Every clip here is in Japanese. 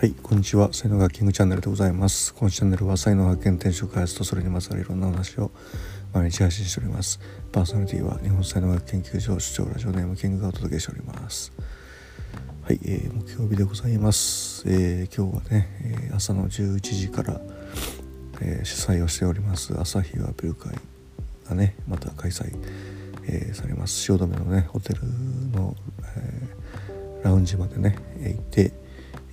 はい、こんにちは。才能学キングチャンネルでございます。このチャンネルは才能発見、転職開発とそれにまつわるいろんな話を毎日配信しております。パーソナリティは日本才能学研究所主張ラジオネームキングがお届けしております。はい、えー、木曜日でございます。えー、今日はね、えー、朝の11時から、えー、主催をしております朝日はビル会がね、また開催、えー、されます。汐留のね、ホテルの、えー、ラウンジまでね、行って、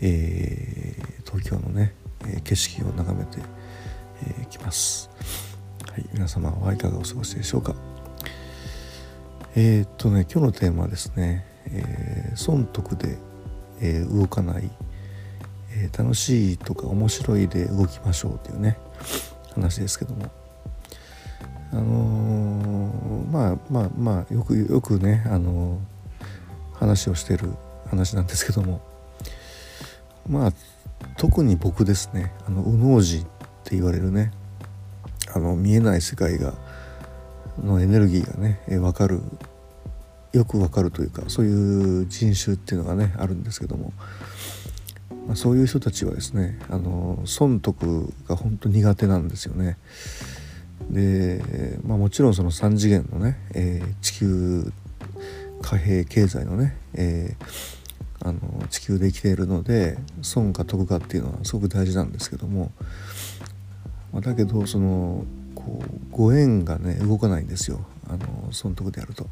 えー、東京のね、え景色を眺めてき、えー、ます、はい、皆様はいかがお過ごしでしょうか？えー、っとね今日のテーマはですね、えー、損得で、えー、動かない、え楽しいとか面白いで動きましょうというね話ですけども。あのまあまあまあよくよくねあの話をしてる話なんですけども。まあ特に僕ですね。あの右脳寺って言われるね。あの見えない世界がのエネルギーがね分かる。よく分かるというかそういう人種っていうのがねあるんですけども、まあ、そういう人たちはですねあの損得が本当苦手なんですよね。で、まあ、もちろんその3次元のね、えー、地球貨幣経済のね、えーあの地球で生きているので損か得かっていうのはすごく大事なんですけども、まあ、だけどそのこうご縁がね動かないんですよあの損得でやると。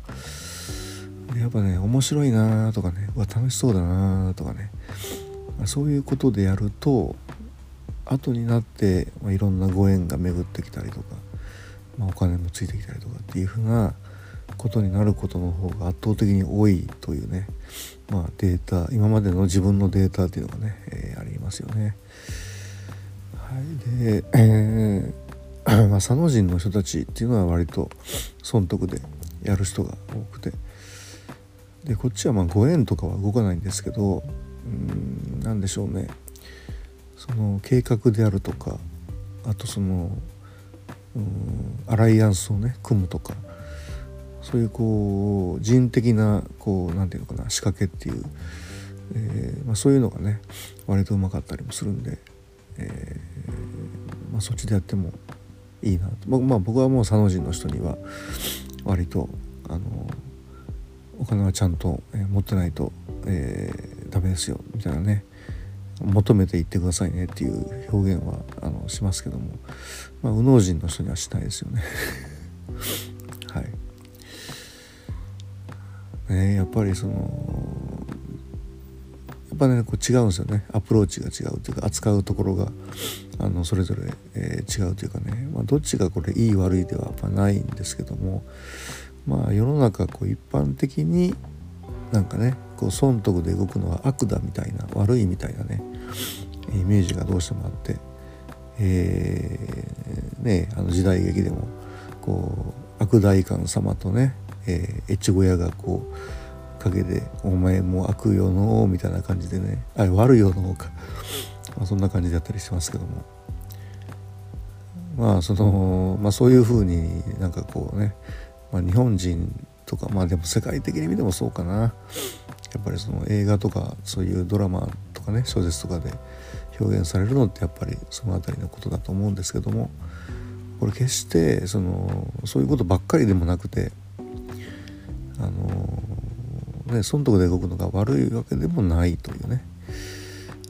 でやっぱね面白いなとかねわ楽しそうだなとかね、まあ、そういうことでやると後になって、まあ、いろんなご縁が巡ってきたりとか、まあ、お金もついてきたりとかっていうふうなことになることの方が圧倒的に多いというね、まあ、データ今までの自分のデータっていうのがね、えー、ありますよね。はい、で、えー まあ、佐野人の人たちっていうのは割と損得でやる人が多くて。でこっちはまあご縁とかは動かないんですけどうん何でしょうね。その計画であるとかあとそのうんアライアンスをね組むとかそういうこう人的なこう何て言うのかな仕掛けっていう、えーまあ、そういうのがね割とうまかったりもするんで、えーまあ、そっちでやってもいいなと、まあ、僕はもう佐野人の人には割とあのお金はちゃんと、持ってないと、えー、ダメですよみたいなね。求めていってくださいねっていう表現はあのしますけども、まあ、右脳人の人にはしないですよね。ね、やっぱりそのやっぱねこう違うんですよね。アプローチが違うというか扱うところがあのそれぞれ、えー、違うというかね、まあ、どっちがこれいい悪いではやっぱないんですけどもまあ世の中こう一般的になんかねこう損得で動くのは悪だみたいな悪いみたいなねイメージがどうしてもあって、えー、ねあの時代劇でもこう悪代官様とねえー、越後屋がこう陰で「お前も悪よの」みたいな感じでねあれ悪よのか、まあ、そんな感じだったりしますけども。まあその、まあ、そういうふうになんかこうね、まあ、日本人とかまあでも世界的に見てもそうかな。やっぱりその映画とかそういうドラマとかね小説とかで表現されるのってやっぱりその辺りのことだと思うんですけども。これ決してそのそういうことばっかりでもなくてあのね損得で動くのが悪いわけでもないというね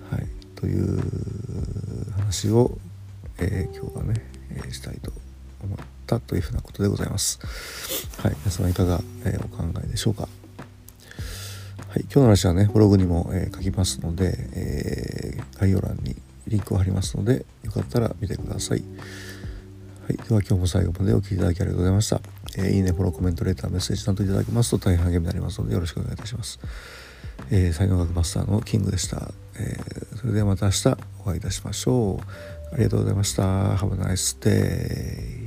はいという話を、えー、今日はね、えー、したいと思ったというふうなことでございます。はい、皆様いかが、えー、お考えでしょうか。はい、今日の話はねブログにも、えー、書きますので、えー、概要欄にリンクを貼りますのでよかったら見てください。はい、では今日も最後までお聴きいただきありがとうございました。えいいね、フォロー、コメント、レター、メッセージなどいただきますと大変励みになりますのでよろしくお願いいたします。えー、才能学マスターのキングでした、えー、それではまた明日お会いいたしましょう。ありがとうございました。Have a nice day.